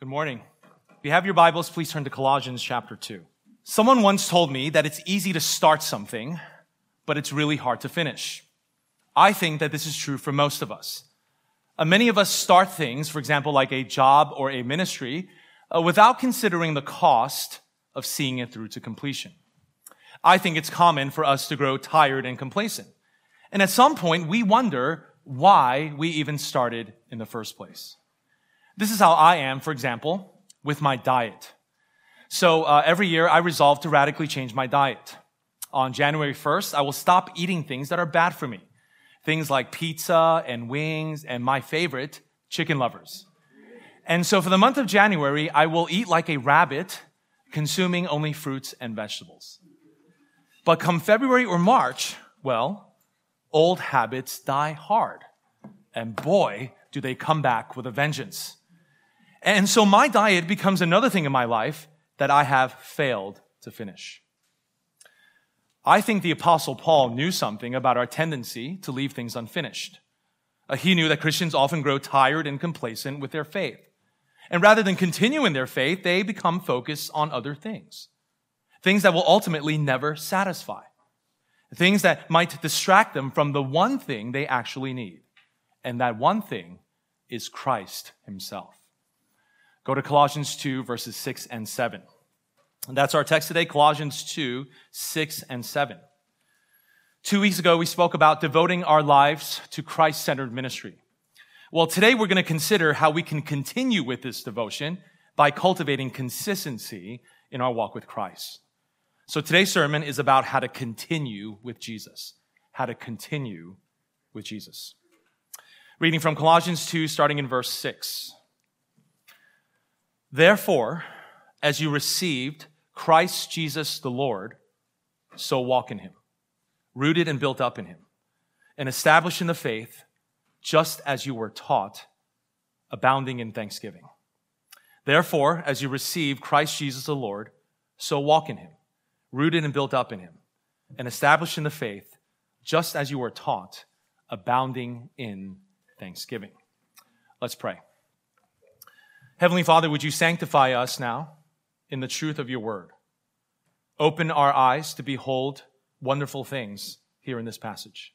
Good morning. If you have your Bibles, please turn to Colossians chapter 2. Someone once told me that it's easy to start something, but it's really hard to finish. I think that this is true for most of us. Uh, many of us start things, for example, like a job or a ministry, uh, without considering the cost of seeing it through to completion. I think it's common for us to grow tired and complacent. And at some point, we wonder why we even started in the first place. This is how I am, for example, with my diet. So uh, every year I resolve to radically change my diet. On January 1st, I will stop eating things that are bad for me. Things like pizza and wings and my favorite, chicken lovers. And so for the month of January, I will eat like a rabbit, consuming only fruits and vegetables. But come February or March, well, old habits die hard. And boy, do they come back with a vengeance. And so my diet becomes another thing in my life that I have failed to finish. I think the apostle Paul knew something about our tendency to leave things unfinished. Uh, he knew that Christians often grow tired and complacent with their faith. And rather than continue in their faith, they become focused on other things. Things that will ultimately never satisfy. Things that might distract them from the one thing they actually need. And that one thing is Christ himself. Go to Colossians 2, verses 6 and 7. And that's our text today, Colossians 2, 6 and 7. Two weeks ago, we spoke about devoting our lives to Christ centered ministry. Well, today we're going to consider how we can continue with this devotion by cultivating consistency in our walk with Christ. So today's sermon is about how to continue with Jesus. How to continue with Jesus. Reading from Colossians 2, starting in verse 6. Therefore, as you received Christ Jesus the Lord, so walk in him, rooted and built up in him, and established in the faith, just as you were taught, abounding in thanksgiving. Therefore, as you receive Christ Jesus the Lord, so walk in him, rooted and built up in him, and established in the faith, just as you were taught, abounding in thanksgiving. Let's pray. Heavenly Father, would you sanctify us now in the truth of your word? Open our eyes to behold wonderful things here in this passage.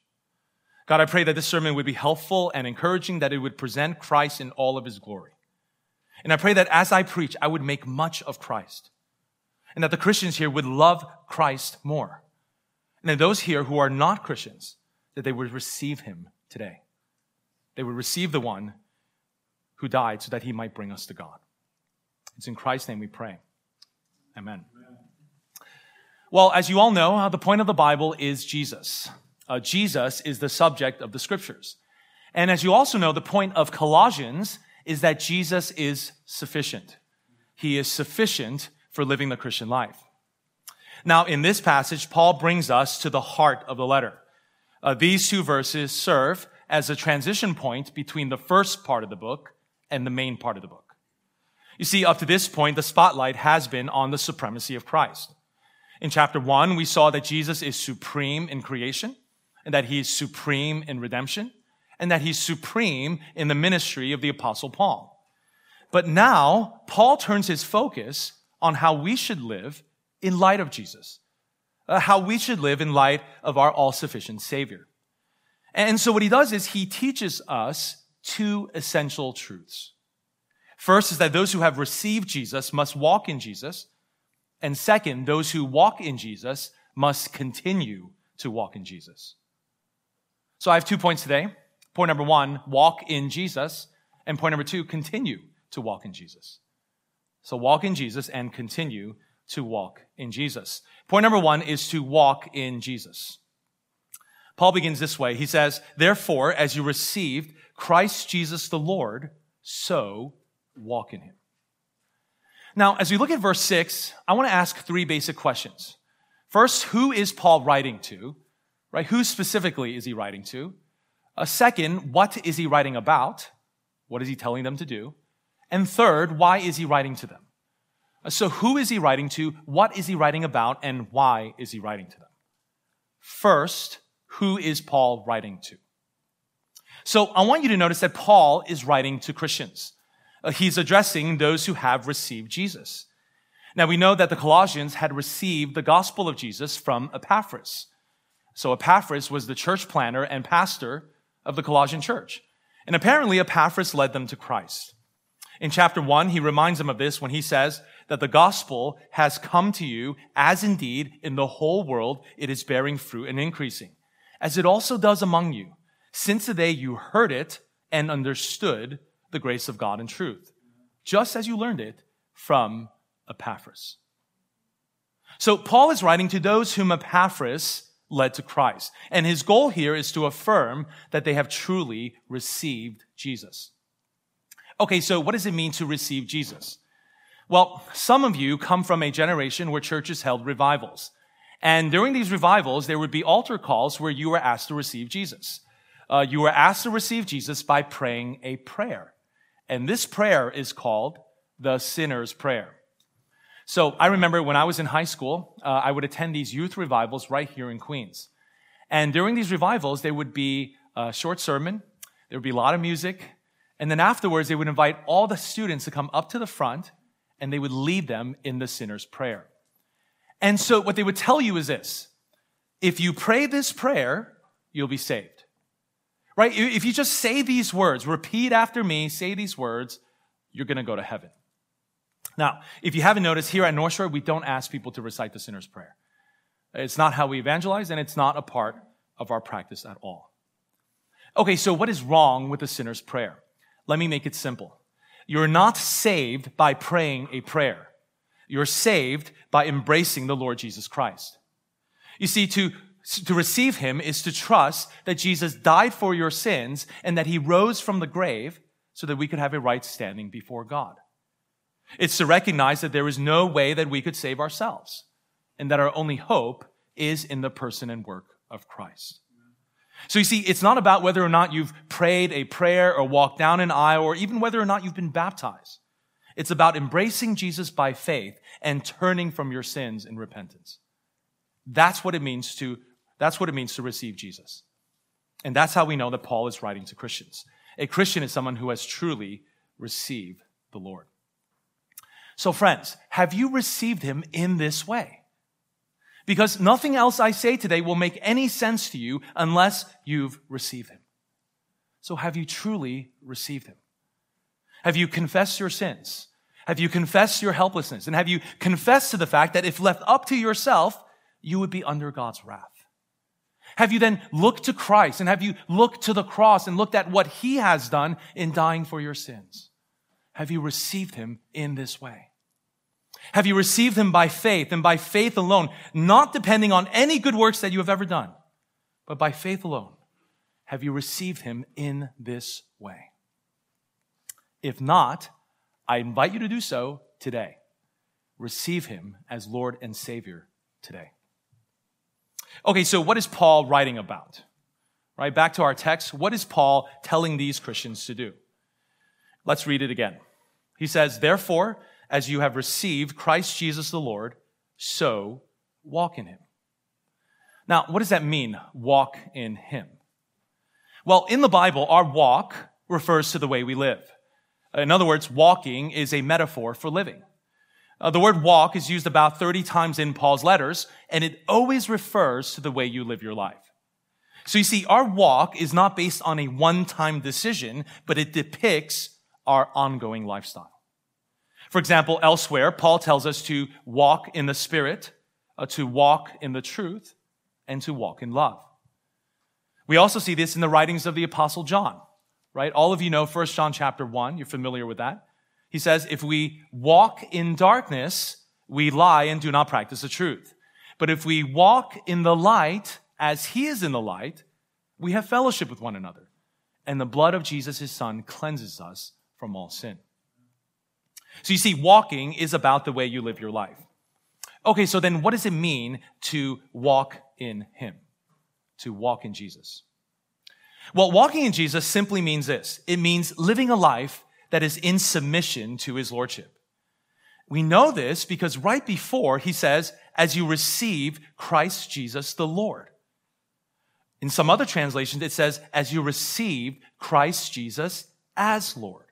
God, I pray that this sermon would be helpful and encouraging, that it would present Christ in all of his glory. And I pray that as I preach, I would make much of Christ. And that the Christians here would love Christ more. And that those here who are not Christians, that they would receive him today. They would receive the one who died so that he might bring us to God. It's in Christ's name we pray. Amen. Well, as you all know, uh, the point of the Bible is Jesus. Uh, Jesus is the subject of the scriptures. And as you also know, the point of Colossians is that Jesus is sufficient. He is sufficient for living the Christian life. Now, in this passage, Paul brings us to the heart of the letter. Uh, these two verses serve as a transition point between the first part of the book and the main part of the book. You see, up to this point, the spotlight has been on the supremacy of Christ. In chapter one, we saw that Jesus is supreme in creation and that he is supreme in redemption and that he's supreme in the ministry of the apostle Paul. But now, Paul turns his focus on how we should live in light of Jesus, uh, how we should live in light of our all-sufficient Savior. And so what he does is he teaches us two essential truths. First is that those who have received Jesus must walk in Jesus. And second, those who walk in Jesus must continue to walk in Jesus. So I have two points today. Point number one, walk in Jesus. And point number two, continue to walk in Jesus. So walk in Jesus and continue to walk in Jesus. Point number one is to walk in Jesus. Paul begins this way. He says, therefore, as you received Christ Jesus the Lord, so walk in him. Now, as we look at verse 6, I want to ask three basic questions. First, who is Paul writing to? Right? Who specifically is he writing to? A second, what is he writing about? What is he telling them to do? And third, why is he writing to them? Uh, so who is he writing to? What is he writing about? And why is he writing to them? First, who is Paul writing to? So I want you to notice that Paul is writing to Christians. Uh, he's addressing those who have received Jesus. Now we know that the Colossians had received the gospel of Jesus from Epaphras. So Epaphras was the church planner and pastor of the Colossian church. And apparently Epaphras led them to Christ. In chapter one, he reminds them of this when he says that the gospel has come to you as indeed in the whole world it is bearing fruit and increasing, as it also does among you, since the day you heard it and understood the grace of God in truth, just as you learned it from Epaphras. So Paul is writing to those whom Epaphras led to Christ. And his goal here is to affirm that they have truly received Jesus. Okay, so what does it mean to receive Jesus? Well, some of you come from a generation where churches held revivals. And during these revivals, there would be altar calls where you were asked to receive Jesus. Uh, you were asked to receive Jesus by praying a prayer. And this prayer is called the sinner's prayer. So I remember when I was in high school, uh, I would attend these youth revivals right here in Queens. And during these revivals, there would be a short sermon, there would be a lot of music, and then afterwards, they would invite all the students to come up to the front and they would lead them in the sinner's prayer. And so what they would tell you is this if you pray this prayer, you'll be saved. Right? If you just say these words, repeat after me, say these words, you're going to go to heaven. Now, if you haven't noticed, here at North Shore, we don't ask people to recite the sinner's prayer. It's not how we evangelize, and it's not a part of our practice at all. Okay, so what is wrong with the sinner's prayer? Let me make it simple. You're not saved by praying a prayer. You're saved by embracing the Lord Jesus Christ. You see, to, to receive him is to trust that Jesus died for your sins and that he rose from the grave so that we could have a right standing before God. It's to recognize that there is no way that we could save ourselves and that our only hope is in the person and work of Christ. So you see, it's not about whether or not you've prayed a prayer or walked down an aisle or even whether or not you've been baptized. It's about embracing Jesus by faith and turning from your sins in repentance. That's what it means to, that's what it means to receive Jesus. And that's how we know that Paul is writing to Christians. A Christian is someone who has truly received the Lord. So friends, have you received him in this way? Because nothing else I say today will make any sense to you unless you've received him. So have you truly received him? Have you confessed your sins? Have you confessed your helplessness? And have you confessed to the fact that if left up to yourself, you would be under God's wrath? Have you then looked to Christ and have you looked to the cross and looked at what he has done in dying for your sins? Have you received him in this way? Have you received him by faith and by faith alone, not depending on any good works that you have ever done, but by faith alone? Have you received him in this way? If not, I invite you to do so today. Receive him as Lord and Savior today. Okay, so what is Paul writing about? Right, back to our text. What is Paul telling these Christians to do? Let's read it again. He says, Therefore, as you have received Christ Jesus the Lord, so walk in him. Now, what does that mean, walk in him? Well, in the Bible, our walk refers to the way we live. In other words, walking is a metaphor for living. Uh, the word walk is used about 30 times in Paul's letters, and it always refers to the way you live your life. So you see, our walk is not based on a one-time decision, but it depicts our ongoing lifestyle. For example, elsewhere, Paul tells us to walk in the Spirit, uh, to walk in the truth, and to walk in love. We also see this in the writings of the Apostle John, right? All of you know 1 John chapter 1. You're familiar with that. He says, if we walk in darkness, we lie and do not practice the truth. But if we walk in the light as he is in the light, we have fellowship with one another. And the blood of Jesus, his son, cleanses us from all sin. So you see, walking is about the way you live your life. Okay, so then what does it mean to walk in Him? To walk in Jesus? Well, walking in Jesus simply means this. It means living a life that is in submission to His Lordship. We know this because right before He says, as you receive Christ Jesus the Lord. In some other translations, it says, as you receive Christ Jesus as Lord.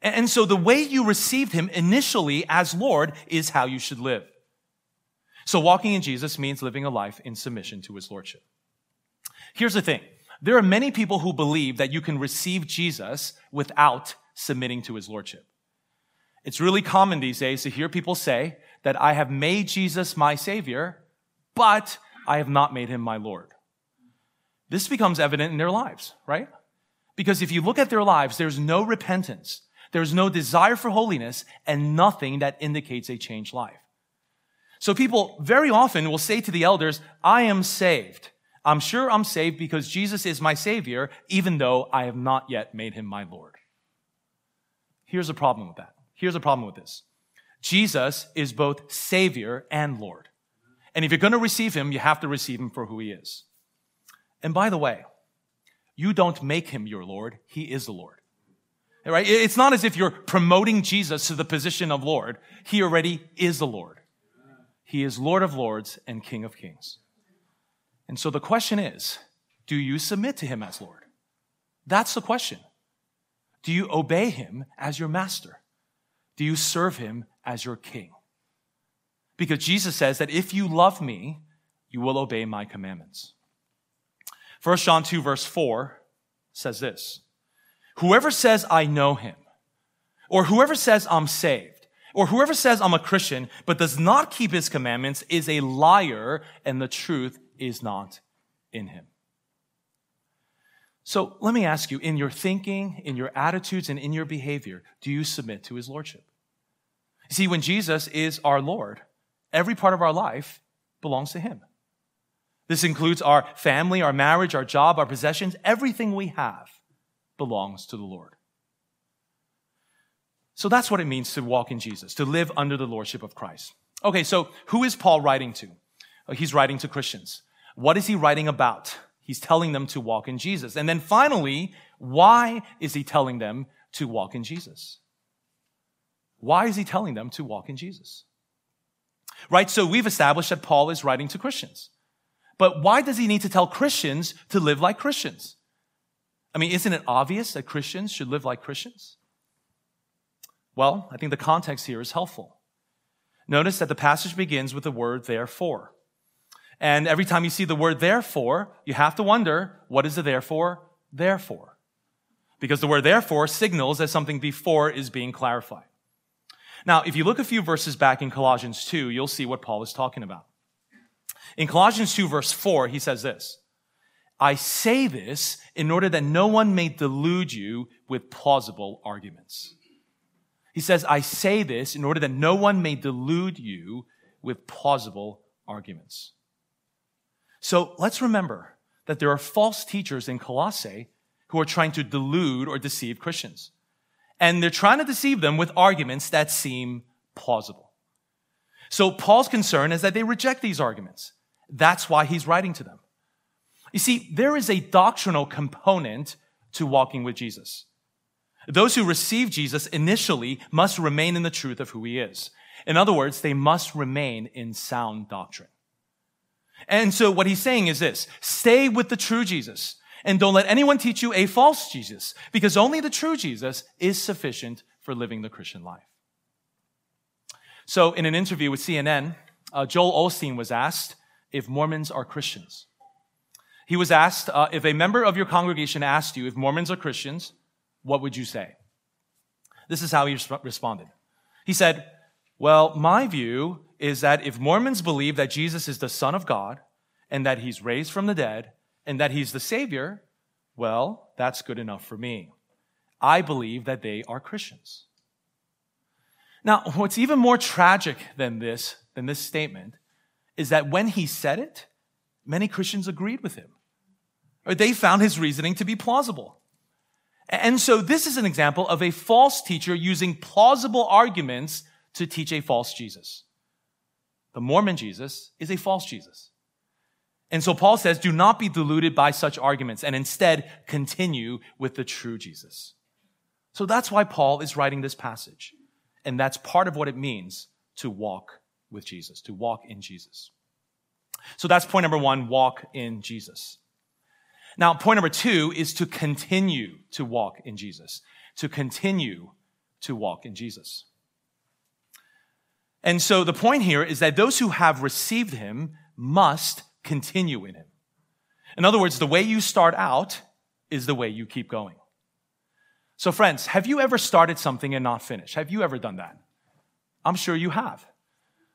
And so the way you received him initially as Lord is how you should live. So walking in Jesus means living a life in submission to his lordship. Here's the thing. There are many people who believe that you can receive Jesus without submitting to his lordship. It's really common these days to hear people say that I have made Jesus my savior, but I have not made him my Lord. This becomes evident in their lives, right? Because if you look at their lives, there's no repentance. There's no desire for holiness and nothing that indicates a changed life. So people very often will say to the elders, I am saved. I'm sure I'm saved because Jesus is my savior, even though I have not yet made him my Lord. Here's a problem with that. Here's a problem with this. Jesus is both savior and Lord. And if you're going to receive him, you have to receive him for who he is. And by the way, you don't make him your Lord. He is the Lord. Right? It's not as if you're promoting Jesus to the position of Lord. He already is the Lord. He is Lord of Lords and King of Kings. And so the question is, do you submit to him as Lord? That's the question. Do you obey him as your master? Do you serve him as your king? Because Jesus says that if you love me, you will obey my commandments. 1 John 2 verse 4 says this. Whoever says I know him, or whoever says I'm saved, or whoever says I'm a Christian, but does not keep his commandments is a liar and the truth is not in him. So let me ask you, in your thinking, in your attitudes, and in your behavior, do you submit to his lordship? see, when Jesus is our Lord, every part of our life belongs to him. This includes our family, our marriage, our job, our possessions. Everything we have belongs to the Lord. So that's what it means to walk in Jesus, to live under the lordship of Christ. Okay, so who is Paul writing to? He's writing to Christians. What is he writing about? He's telling them to walk in Jesus. And then finally, why is he telling them to walk in Jesus? Why is he telling them to walk in Jesus? Right? So we've established that Paul is writing to Christians. But why does he need to tell Christians to live like Christians? I mean, isn't it obvious that Christians should live like Christians? Well, I think the context here is helpful. Notice that the passage begins with the word therefore. And every time you see the word therefore, you have to wonder, what is the therefore? Therefore. Because the word therefore signals that something before is being clarified. Now, if you look a few verses back in Colossians 2, you'll see what Paul is talking about. In Colossians 2 verse 4, he says this, I say this in order that no one may delude you with plausible arguments. He says, I say this in order that no one may delude you with plausible arguments. So let's remember that there are false teachers in Colossae who are trying to delude or deceive Christians. And they're trying to deceive them with arguments that seem plausible. So Paul's concern is that they reject these arguments. That's why he's writing to them. You see, there is a doctrinal component to walking with Jesus. Those who receive Jesus initially must remain in the truth of who he is. In other words, they must remain in sound doctrine. And so what he's saying is this, stay with the true Jesus and don't let anyone teach you a false Jesus because only the true Jesus is sufficient for living the Christian life. So in an interview with CNN, uh, Joel Osteen was asked, if Mormons are Christians. He was asked, uh, if a member of your congregation asked you if Mormons are Christians, what would you say? This is how he responded. He said, well, my view is that if Mormons believe that Jesus is the Son of God and that he's raised from the dead and that he's the Savior, well, that's good enough for me. I believe that they are Christians. Now, what's even more tragic than this, than this statement, is that when he said it, many Christians agreed with him. Or they found his reasoning to be plausible. And so this is an example of a false teacher using plausible arguments to teach a false Jesus. The Mormon Jesus is a false Jesus. And so Paul says, do not be deluded by such arguments and instead continue with the true Jesus. So that's why Paul is writing this passage. And that's part of what it means to walk with Jesus, to walk in Jesus. So that's point number one, walk in Jesus. Now, point number two is to continue to walk in Jesus, to continue to walk in Jesus. And so the point here is that those who have received him must continue in him. In other words, the way you start out is the way you keep going. So friends, have you ever started something and not finished? Have you ever done that? I'm sure you have.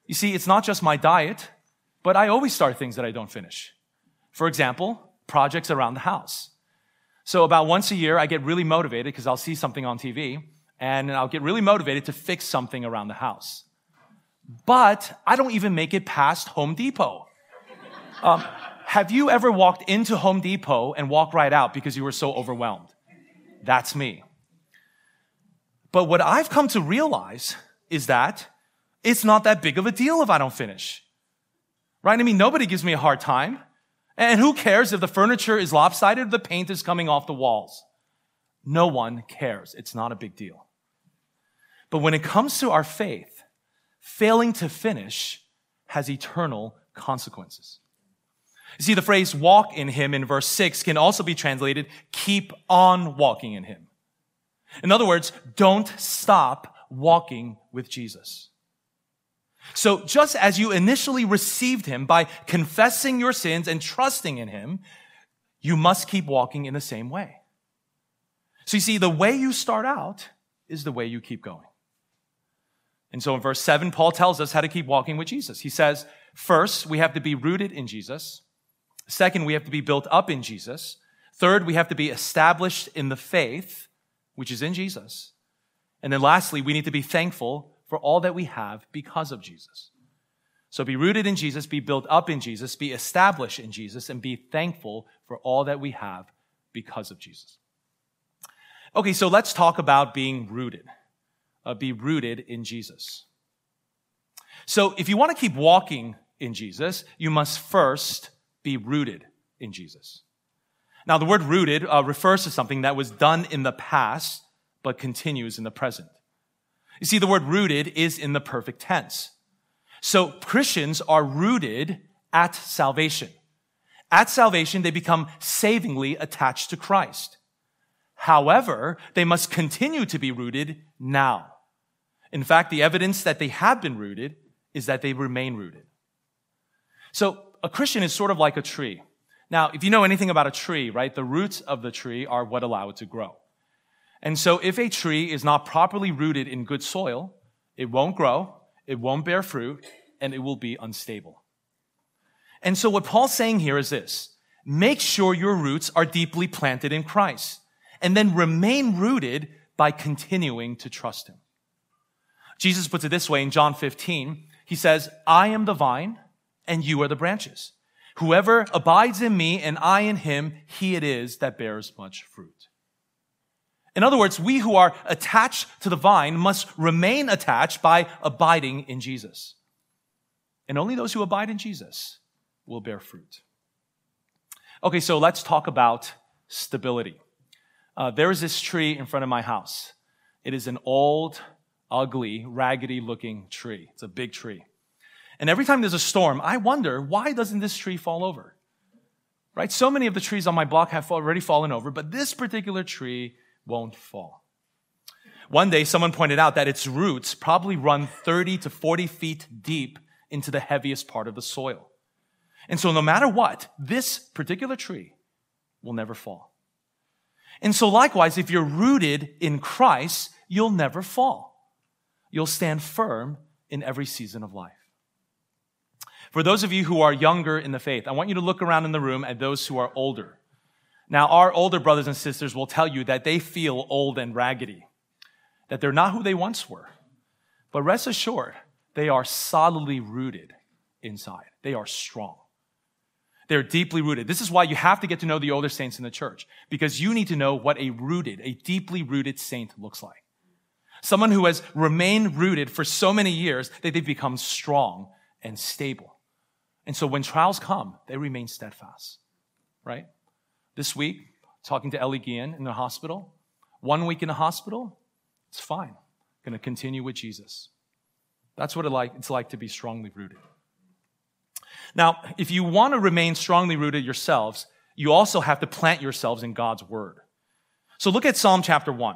You see, it's not just my diet, but I always start things that I don't finish. For example, projects around the house. So about once a year, I get really motivated because I'll see something on TV and I'll get really motivated to fix something around the house. But I don't even make it past Home Depot. Um, have you ever walked into Home Depot and walked right out because you were so overwhelmed? That's me. But what I've come to realize is that it's not that big of a deal if I don't finish. Right? I mean, nobody gives me a hard time. And who cares if the furniture is lopsided or the paint is coming off the walls? No one cares. It's not a big deal. But when it comes to our faith, failing to finish has eternal consequences. You see, the phrase walk in him in verse 6 can also be translated keep on walking in him. In other words, don't stop walking with Jesus. So just as you initially received him by confessing your sins and trusting in him, you must keep walking in the same way. So you see, the way you start out is the way you keep going. And so in verse 7, Paul tells us how to keep walking with Jesus. He says, first, we have to be rooted in Jesus. Second, we have to be built up in Jesus. Third, we have to be established in the faith, which is in Jesus. And then lastly, we need to be thankful for all that we have because of Jesus. So be rooted in Jesus, be built up in Jesus, be established in Jesus, and be thankful for all that we have because of Jesus. Okay, so let's talk about being rooted uh, be rooted in Jesus. So if you want to keep walking in Jesus, you must first be rooted in Jesus. Now, the word rooted uh, refers to something that was done in the past, but continues in the present. You see, the word rooted is in the perfect tense. So Christians are rooted at salvation. At salvation, they become savingly attached to Christ. However, they must continue to be rooted now. In fact, the evidence that they have been rooted is that they remain rooted. So a Christian is sort of like a tree. Now, if you know anything about a tree, right, the roots of the tree are what allow it to grow. And so if a tree is not properly rooted in good soil, it won't grow, it won't bear fruit, and it will be unstable. And so what Paul's saying here is this. Make sure your roots are deeply planted in Christ and then remain rooted by continuing to trust Him. Jesus puts it this way in John 15. He says, I am the vine and you are the branches. Whoever abides in me and I in him, he it is that bears much fruit. In other words, we who are attached to the vine must remain attached by abiding in Jesus. And only those who abide in Jesus will bear fruit. Okay, so let's talk about stability. Uh, there is this tree in front of my house. It is an old ugly, raggedy looking tree. It's a big tree. And every time there's a storm, I wonder, why doesn't this tree fall over? Right? So many of the trees on my block have already fallen over, but this particular tree won't fall. One day, someone pointed out that its roots probably run 30 to 40 feet deep into the heaviest part of the soil. And so no matter what, this particular tree will never fall. And so likewise, if you're rooted in Christ, you'll never fall you'll stand firm in every season of life. For those of you who are younger in the faith, I want you to look around in the room at those who are older. Now, our older brothers and sisters will tell you that they feel old and raggedy, that they're not who they once were. But rest assured, they are solidly rooted inside. They are strong. They're deeply rooted. This is why you have to get to know the older saints in the church, because you need to know what a rooted, a deeply rooted saint looks like. Someone who has remained rooted for so many years that they've become strong and stable. And so when trials come, they remain steadfast, right? This week, talking to Ellie Guillen in the hospital, one week in the hospital, it's fine. Going to continue with Jesus. That's what it's like to be strongly rooted. Now, if you want to remain strongly rooted yourselves, you also have to plant yourselves in God's word. So look at Psalm chapter 1.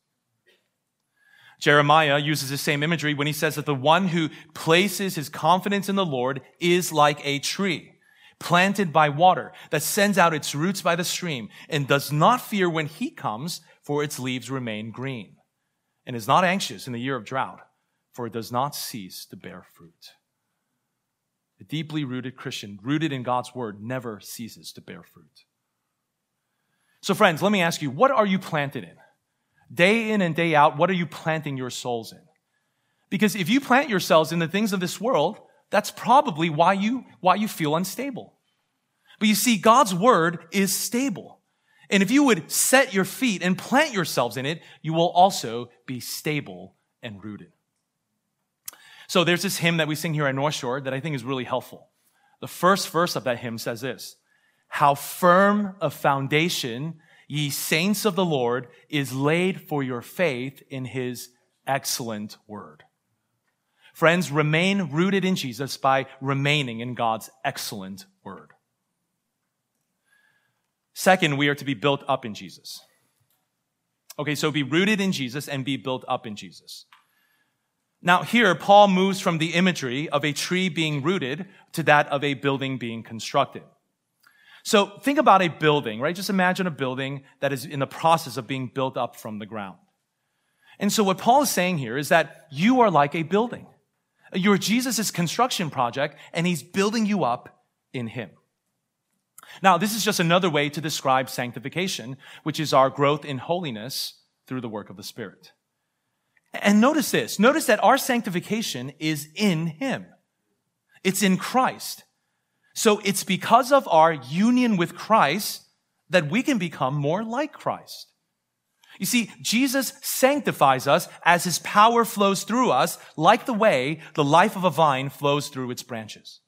Jeremiah uses the same imagery when he says that the one who places his confidence in the Lord is like a tree planted by water that sends out its roots by the stream and does not fear when he comes, for its leaves remain green, and is not anxious in the year of drought, for it does not cease to bear fruit. A deeply rooted Christian, rooted in God's word, never ceases to bear fruit. So, friends, let me ask you, what are you planted in? Day in and day out, what are you planting your souls in? Because if you plant yourselves in the things of this world, that's probably why you, why you feel unstable. But you see, God's word is stable. And if you would set your feet and plant yourselves in it, you will also be stable and rooted. So there's this hymn that we sing here at North Shore that I think is really helpful. The first verse of that hymn says this, how firm a foundation ye saints of the Lord, is laid for your faith in his excellent word. Friends, remain rooted in Jesus by remaining in God's excellent word. Second, we are to be built up in Jesus. Okay, so be rooted in Jesus and be built up in Jesus. Now, here, Paul moves from the imagery of a tree being rooted to that of a building being constructed. So think about a building, right? Just imagine a building that is in the process of being built up from the ground. And so what Paul is saying here is that you are like a building. You're Jesus' construction project, and he's building you up in him. Now, this is just another way to describe sanctification, which is our growth in holiness through the work of the Spirit. And notice this. Notice that our sanctification is in him. It's in Christ. So it's because of our union with Christ that we can become more like Christ. You see, Jesus sanctifies us as his power flows through us, like the way the life of a vine flows through its branches.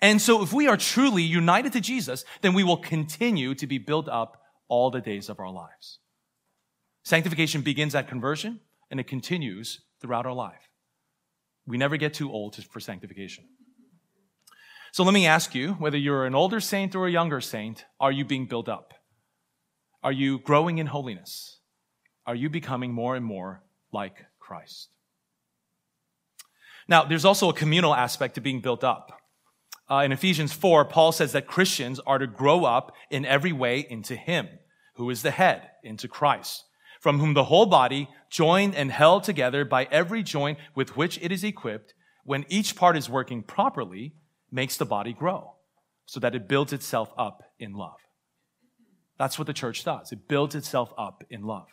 And so if we are truly united to Jesus, then we will continue to be built up all the days of our lives. Sanctification begins at conversion and it continues throughout our life. We never get too old for sanctification. So let me ask you whether you're an older saint or a younger saint, are you being built up? Are you growing in holiness? Are you becoming more and more like Christ? Now, there's also a communal aspect to being built up. Uh, in Ephesians 4, Paul says that Christians are to grow up in every way into Him, who is the head, into Christ, from whom the whole body, joined and held together by every joint with which it is equipped, when each part is working properly, makes the body grow so that it builds itself up in love. That's what the church does. It builds itself up in love.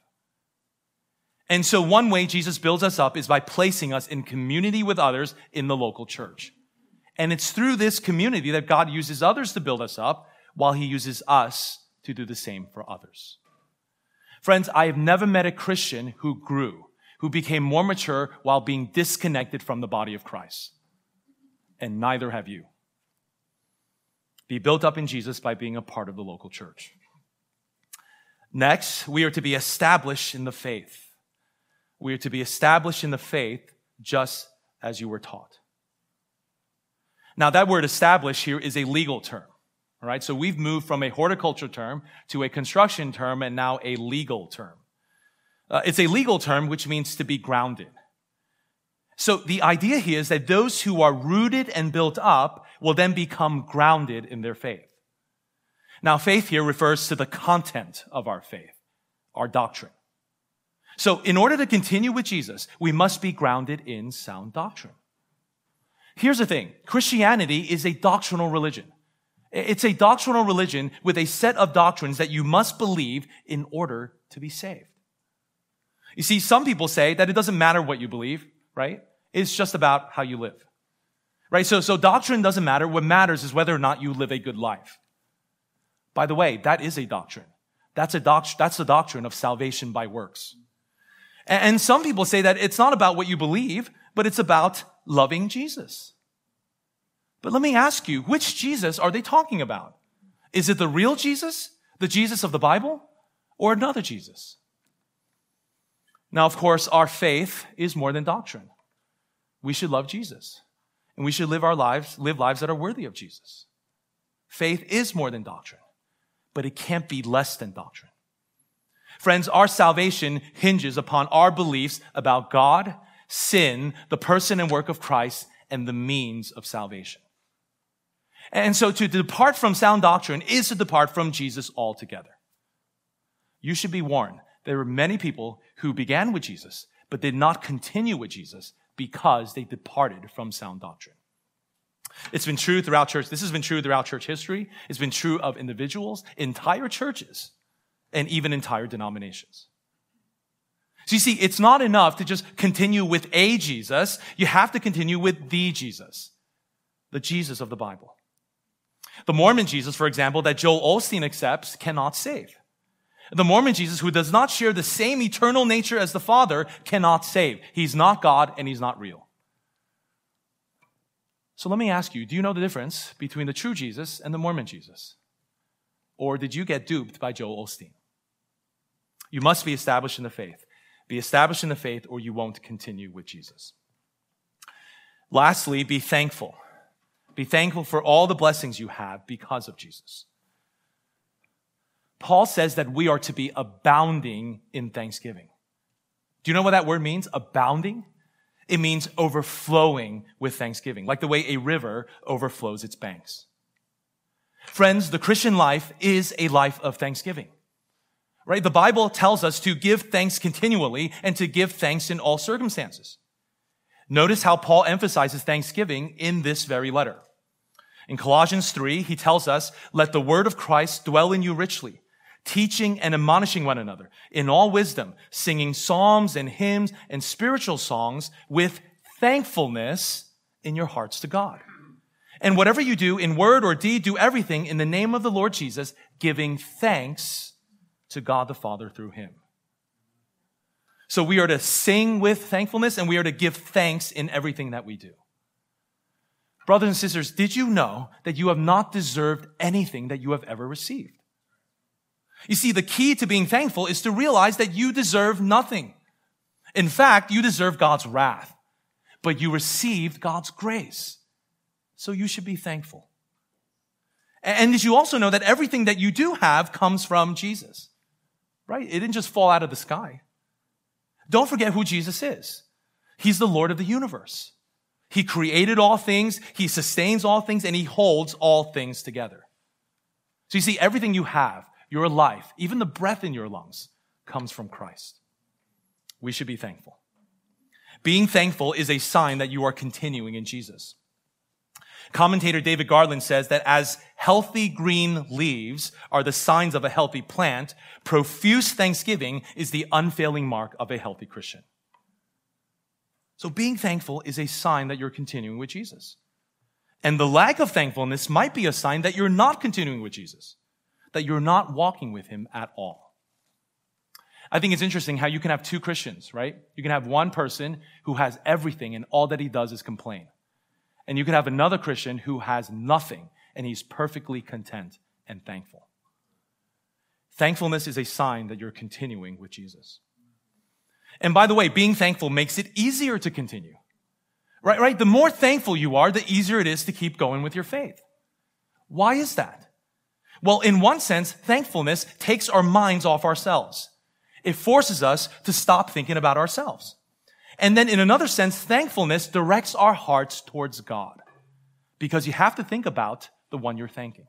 And so one way Jesus builds us up is by placing us in community with others in the local church. And it's through this community that God uses others to build us up while he uses us to do the same for others. Friends, I have never met a Christian who grew, who became more mature while being disconnected from the body of Christ and neither have you. Be built up in Jesus by being a part of the local church. Next, we are to be established in the faith. We are to be established in the faith just as you were taught. Now, that word establish here is a legal term. All right, so we've moved from a horticulture term to a construction term and now a legal term. Uh, it's a legal term which means to be grounded. So the idea here is that those who are rooted and built up will then become grounded in their faith. Now, faith here refers to the content of our faith, our doctrine. So in order to continue with Jesus, we must be grounded in sound doctrine. Here's the thing. Christianity is a doctrinal religion. It's a doctrinal religion with a set of doctrines that you must believe in order to be saved. You see, some people say that it doesn't matter what you believe right? It's just about how you live. Right? So, so doctrine doesn't matter. What matters is whether or not you live a good life. By the way, that is a doctrine. That's a doc- that's the doctrine of salvation by works. And some people say that it's not about what you believe, but it's about loving Jesus. But let me ask you, which Jesus are they talking about? Is it the real Jesus, the Jesus of the Bible, or another Jesus? Now, of course, our faith is more than doctrine. We should love Jesus and we should live our lives, live lives that are worthy of Jesus. Faith is more than doctrine, but it can't be less than doctrine. Friends, our salvation hinges upon our beliefs about God, sin, the person and work of Christ, and the means of salvation. And so to depart from sound doctrine is to depart from Jesus altogether. You should be warned. There were many people who began with Jesus, but did not continue with Jesus because they departed from sound doctrine. It's been true throughout church. This has been true throughout church history. It's been true of individuals, entire churches, and even entire denominations. So you see, it's not enough to just continue with a Jesus. You have to continue with the Jesus, the Jesus of the Bible. The Mormon Jesus, for example, that Joel Osteen accepts cannot save. The Mormon Jesus, who does not share the same eternal nature as the Father, cannot save. He's not God and he's not real. So let me ask you do you know the difference between the true Jesus and the Mormon Jesus? Or did you get duped by Joel Osteen? You must be established in the faith. Be established in the faith, or you won't continue with Jesus. Lastly, be thankful. Be thankful for all the blessings you have because of Jesus. Paul says that we are to be abounding in thanksgiving. Do you know what that word means? Abounding? It means overflowing with thanksgiving, like the way a river overflows its banks. Friends, the Christian life is a life of thanksgiving. Right? The Bible tells us to give thanks continually and to give thanks in all circumstances. Notice how Paul emphasizes thanksgiving in this very letter. In Colossians 3, he tells us, let the word of Christ dwell in you richly, teaching and admonishing one another in all wisdom, singing psalms and hymns and spiritual songs with thankfulness in your hearts to God. And whatever you do in word or deed, do everything in the name of the Lord Jesus, giving thanks to God the Father through him. So we are to sing with thankfulness and we are to give thanks in everything that we do. Brothers and sisters, did you know that you have not deserved anything that you have ever received? You see, the key to being thankful is to realize that you deserve nothing. In fact, you deserve God's wrath, but you received God's grace. So you should be thankful. And did you also know that everything that you do have comes from Jesus? Right? It didn't just fall out of the sky. Don't forget who Jesus is. He's the Lord of the universe. He created all things, He sustains all things, and He holds all things together. So you see, everything you have, your life, even the breath in your lungs, comes from Christ. We should be thankful. Being thankful is a sign that you are continuing in Jesus. Commentator David Garland says that as healthy green leaves are the signs of a healthy plant, profuse thanksgiving is the unfailing mark of a healthy Christian. So being thankful is a sign that you're continuing with Jesus. And the lack of thankfulness might be a sign that you're not continuing with Jesus that you're not walking with him at all. I think it's interesting how you can have two Christians, right? You can have one person who has everything and all that he does is complain. And you can have another Christian who has nothing and he's perfectly content and thankful. Thankfulness is a sign that you're continuing with Jesus. And by the way, being thankful makes it easier to continue. Right, right? The more thankful you are, the easier it is to keep going with your faith. Why is that? Well, in one sense, thankfulness takes our minds off ourselves. It forces us to stop thinking about ourselves. And then in another sense, thankfulness directs our hearts towards God because you have to think about the one you're thanking.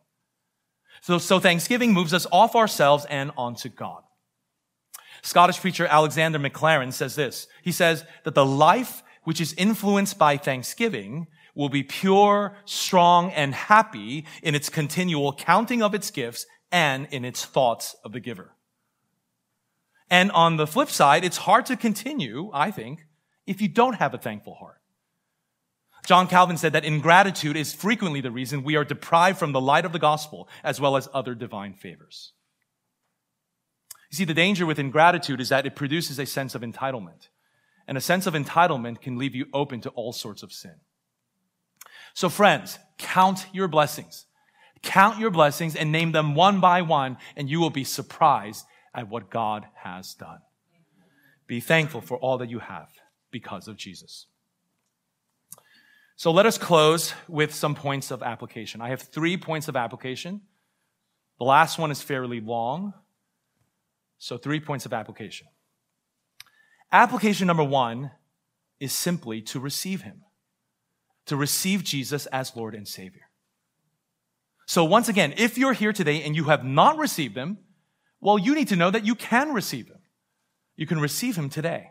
So, so thanksgiving moves us off ourselves and onto God. Scottish preacher Alexander Maclaren says this. He says that the life which is influenced by thanksgiving will be pure, strong, and happy in its continual counting of its gifts and in its thoughts of the giver. And on the flip side, it's hard to continue, I think, if you don't have a thankful heart. John Calvin said that ingratitude is frequently the reason we are deprived from the light of the gospel as well as other divine favors. You see, the danger with ingratitude is that it produces a sense of entitlement. And a sense of entitlement can leave you open to all sorts of sin. So friends, count your blessings. Count your blessings and name them one by one, and you will be surprised at what God has done. Be thankful for all that you have because of Jesus. So let us close with some points of application. I have three points of application. The last one is fairly long. So, three points of application. Application number one is simply to receive Him, to receive Jesus as Lord and Savior. So, once again, if you're here today and you have not received Him, well, you need to know that you can receive Him. You can receive Him today.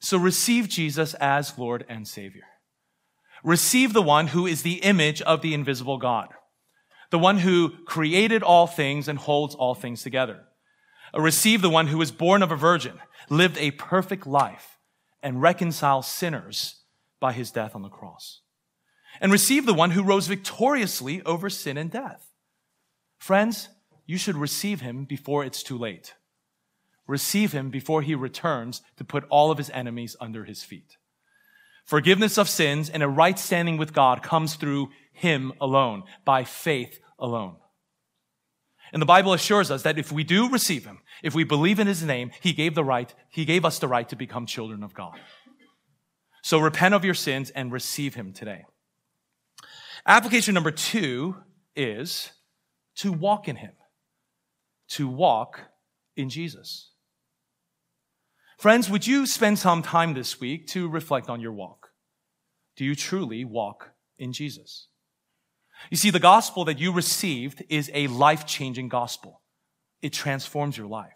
So, receive Jesus as Lord and Savior. Receive the one who is the image of the invisible God, the one who created all things and holds all things together. Receive the one who was born of a virgin, lived a perfect life, and reconciled sinners by his death on the cross. And receive the one who rose victoriously over sin and death. Friends, you should receive him before it's too late. Receive him before he returns to put all of his enemies under his feet. Forgiveness of sins and a right standing with God comes through Him alone, by faith alone. And the Bible assures us that if we do receive Him, if we believe in His name, He gave the right, He gave us the right to become children of God. So repent of your sins and receive Him today. Application number two is to walk in Him, to walk in Jesus. Friends, would you spend some time this week to reflect on your walk? Do you truly walk in Jesus? You see, the gospel that you received is a life changing gospel. It transforms your life.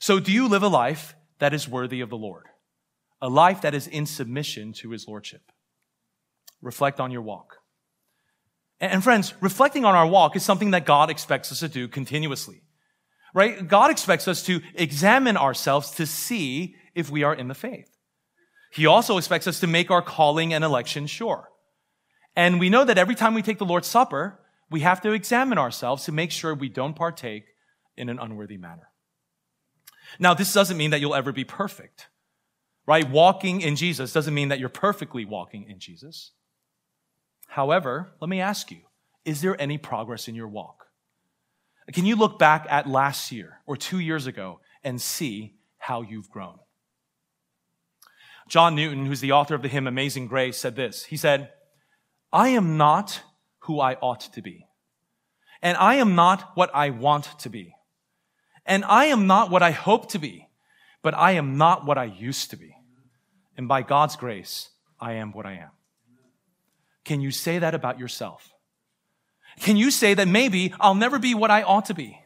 So do you live a life that is worthy of the Lord? A life that is in submission to his lordship? Reflect on your walk. And friends, reflecting on our walk is something that God expects us to do continuously right? God expects us to examine ourselves to see if we are in the faith. He also expects us to make our calling and election sure. And we know that every time we take the Lord's Supper, we have to examine ourselves to make sure we don't partake in an unworthy manner. Now, this doesn't mean that you'll ever be perfect, right? Walking in Jesus doesn't mean that you're perfectly walking in Jesus. However, let me ask you, is there any progress in your walk? Can you look back at last year or two years ago and see how you've grown? John Newton, who's the author of the hymn Amazing Grace, said this. He said, I am not who I ought to be. And I am not what I want to be. And I am not what I hope to be. But I am not what I used to be. And by God's grace, I am what I am. Can you say that about yourself? Can you say that maybe I'll never be what I ought to be?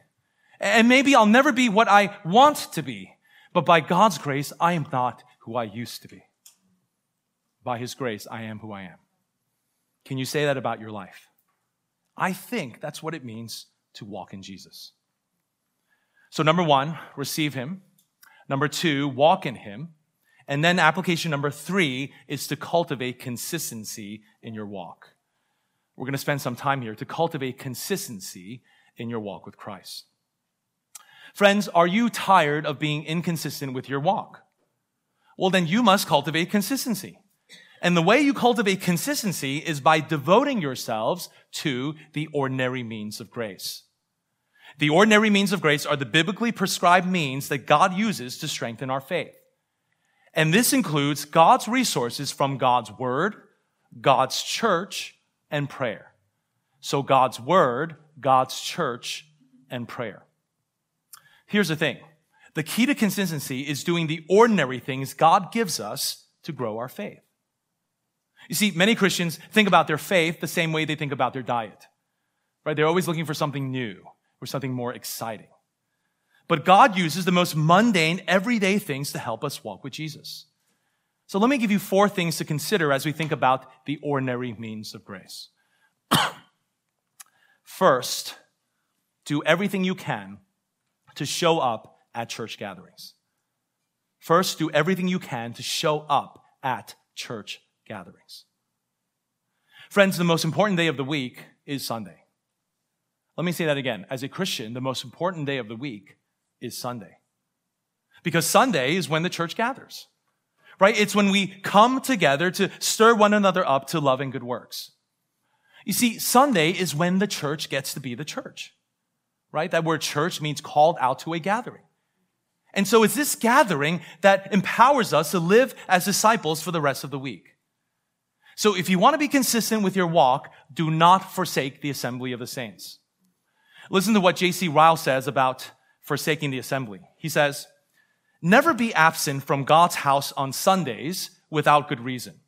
And maybe I'll never be what I want to be. But by God's grace, I am not who I used to be. By His grace, I am who I am. Can you say that about your life? I think that's what it means to walk in Jesus. So, number one, receive Him. Number two, walk in Him. And then application number three is to cultivate consistency in your walk. We're going to spend some time here to cultivate consistency in your walk with Christ. Friends, are you tired of being inconsistent with your walk? Well, then you must cultivate consistency. And the way you cultivate consistency is by devoting yourselves to the ordinary means of grace. The ordinary means of grace are the biblically prescribed means that God uses to strengthen our faith. And this includes God's resources from God's word, God's church, and prayer. So God's word, God's church, and prayer. Here's the thing. The key to consistency is doing the ordinary things God gives us to grow our faith. You see, many Christians think about their faith the same way they think about their diet, right? They're always looking for something new or something more exciting. But God uses the most mundane, everyday things to help us walk with Jesus. So let me give you four things to consider as we think about the ordinary means of grace. First, do everything you can to show up at church gatherings. First, do everything you can to show up at church gatherings. Friends, the most important day of the week is Sunday. Let me say that again. As a Christian, the most important day of the week is Sunday. Because Sunday is when the church gathers, right? It's when we come together to stir one another up to love and good works. You see, Sunday is when the church gets to be the church, right? That word church means called out to a gathering. And so it's this gathering that empowers us to live as disciples for the rest of the week. So if you want to be consistent with your walk, do not forsake the assembly of the saints. Listen to what J.C. Ryle says about forsaking the assembly. He says, Never be absent from God's house on Sundays without good reason.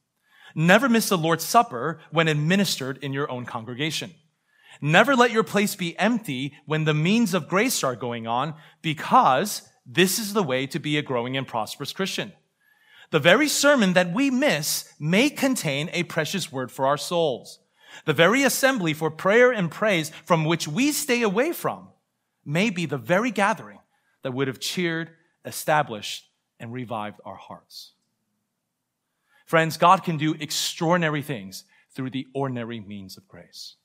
Never miss the Lord's Supper when administered in your own congregation. Never let your place be empty when the means of grace are going on because this is the way to be a growing and prosperous Christian. The very sermon that we miss may contain a precious word for our souls. The very assembly for prayer and praise from which we stay away from may be the very gathering that would have cheered, established, and revived our hearts. Friends, God can do extraordinary things through the ordinary means of grace.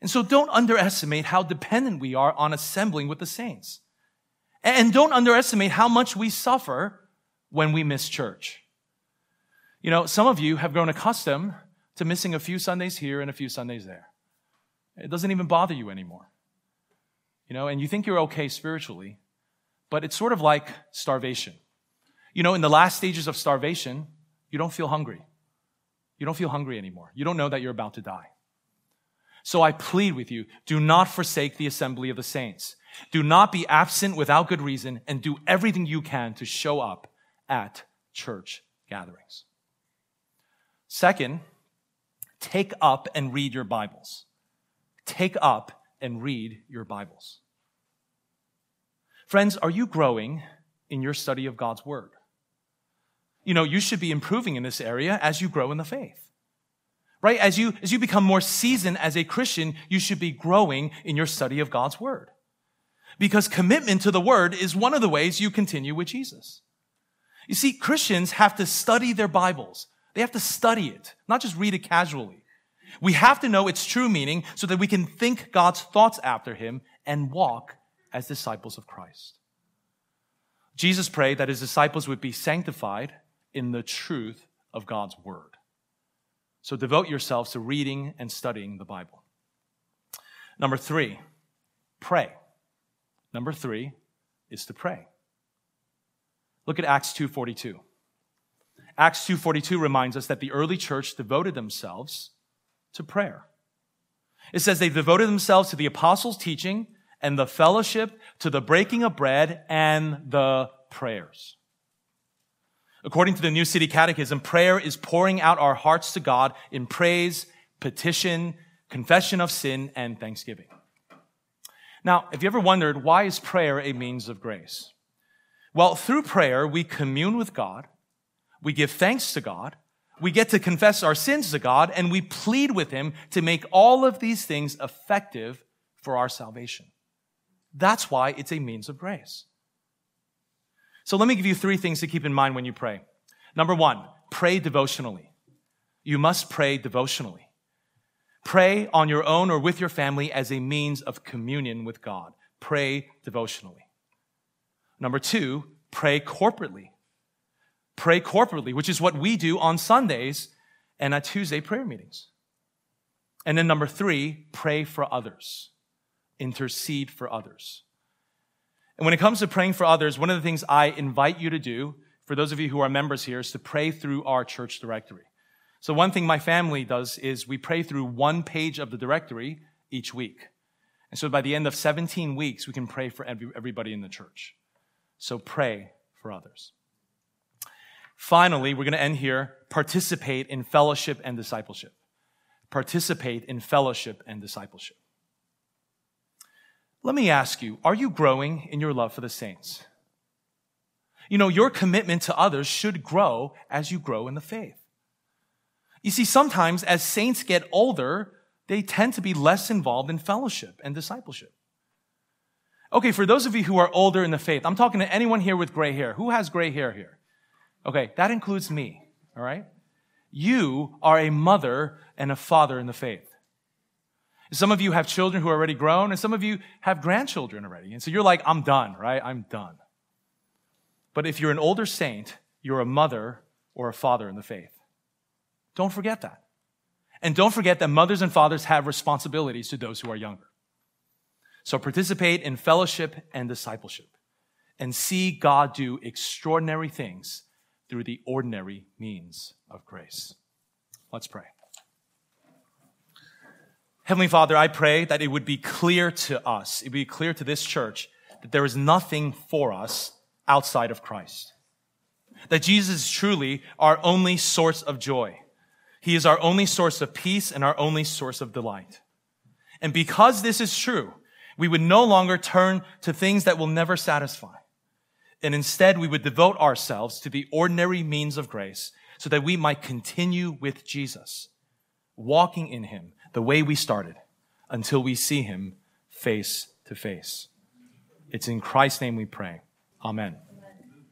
And so don't underestimate how dependent we are on assembling with the saints. And don't underestimate how much we suffer when we miss church. You know, some of you have grown accustomed to missing a few Sundays here and a few Sundays there. It doesn't even bother you anymore. You know, and you think you're okay spiritually, but it's sort of like starvation. You know, in the last stages of starvation, you don't feel hungry. You don't feel hungry anymore. You don't know that you're about to die. So I plead with you, do not forsake the assembly of the saints. Do not be absent without good reason and do everything you can to show up at church gatherings. Second, take up and read your Bibles. Take up and read your Bibles. Friends, are you growing in your study of God's Word? You know, you should be improving in this area as you grow in the faith. Right? As you, as you become more seasoned as a Christian, you should be growing in your study of God's Word. Because commitment to the Word is one of the ways you continue with Jesus. You see, Christians have to study their Bibles. They have to study it, not just read it casually. We have to know its true meaning so that we can think God's thoughts after Him and walk as disciples of Christ. Jesus prayed that His disciples would be sanctified in the truth of God's Word. So devote yourselves to reading and studying the Bible. Number three, pray. Number three is to pray. Look at Acts 2.42. Acts 2.42 reminds us that the early church devoted themselves to prayer. It says they devoted themselves to the apostles' teaching and the fellowship, to the breaking of bread and the prayers. According to the New City Catechism, prayer is pouring out our hearts to God in praise, petition, confession of sin, and thanksgiving. Now, have you ever wondered why is prayer a means of grace? Well, through prayer, we commune with God, we give thanks to God, we get to confess our sins to God, and we plead with Him to make all of these things effective for our salvation. That's why it's a means of grace. So let me give you three things to keep in mind when you pray. Number one, pray devotionally. You must pray devotionally. Pray on your own or with your family as a means of communion with God. Pray devotionally. Number two, pray corporately. Pray corporately, which is what we do on Sundays and at Tuesday prayer meetings. And then number three, pray for others. Intercede for others. And when it comes to praying for others, one of the things I invite you to do, for those of you who are members here, is to pray through our church directory. So one thing my family does is we pray through one page of the directory each week. And so by the end of 17 weeks, we can pray for everybody in the church. So pray for others. Finally, we're going to end here. Participate in fellowship and discipleship. Participate in fellowship and discipleship. Let me ask you, are you growing in your love for the saints? You know, your commitment to others should grow as you grow in the faith. You see, sometimes as saints get older, they tend to be less involved in fellowship and discipleship. Okay, for those of you who are older in the faith, I'm talking to anyone here with gray hair. Who has gray hair here? Okay, that includes me, all right? You are a mother and a father in the faith. Some of you have children who are already grown, and some of you have grandchildren already. And so you're like, I'm done, right? I'm done. But if you're an older saint, you're a mother or a father in the faith. Don't forget that. And don't forget that mothers and fathers have responsibilities to those who are younger. So participate in fellowship and discipleship and see God do extraordinary things through the ordinary means of grace. Let's pray. Heavenly Father, I pray that it would be clear to us, it would be clear to this church that there is nothing for us outside of Christ. That Jesus is truly our only source of joy. He is our only source of peace and our only source of delight. And because this is true, we would no longer turn to things that will never satisfy. And instead, we would devote ourselves to the ordinary means of grace so that we might continue with Jesus, walking in him the way we started until we see him face to face. It's in Christ's name we pray. Amen.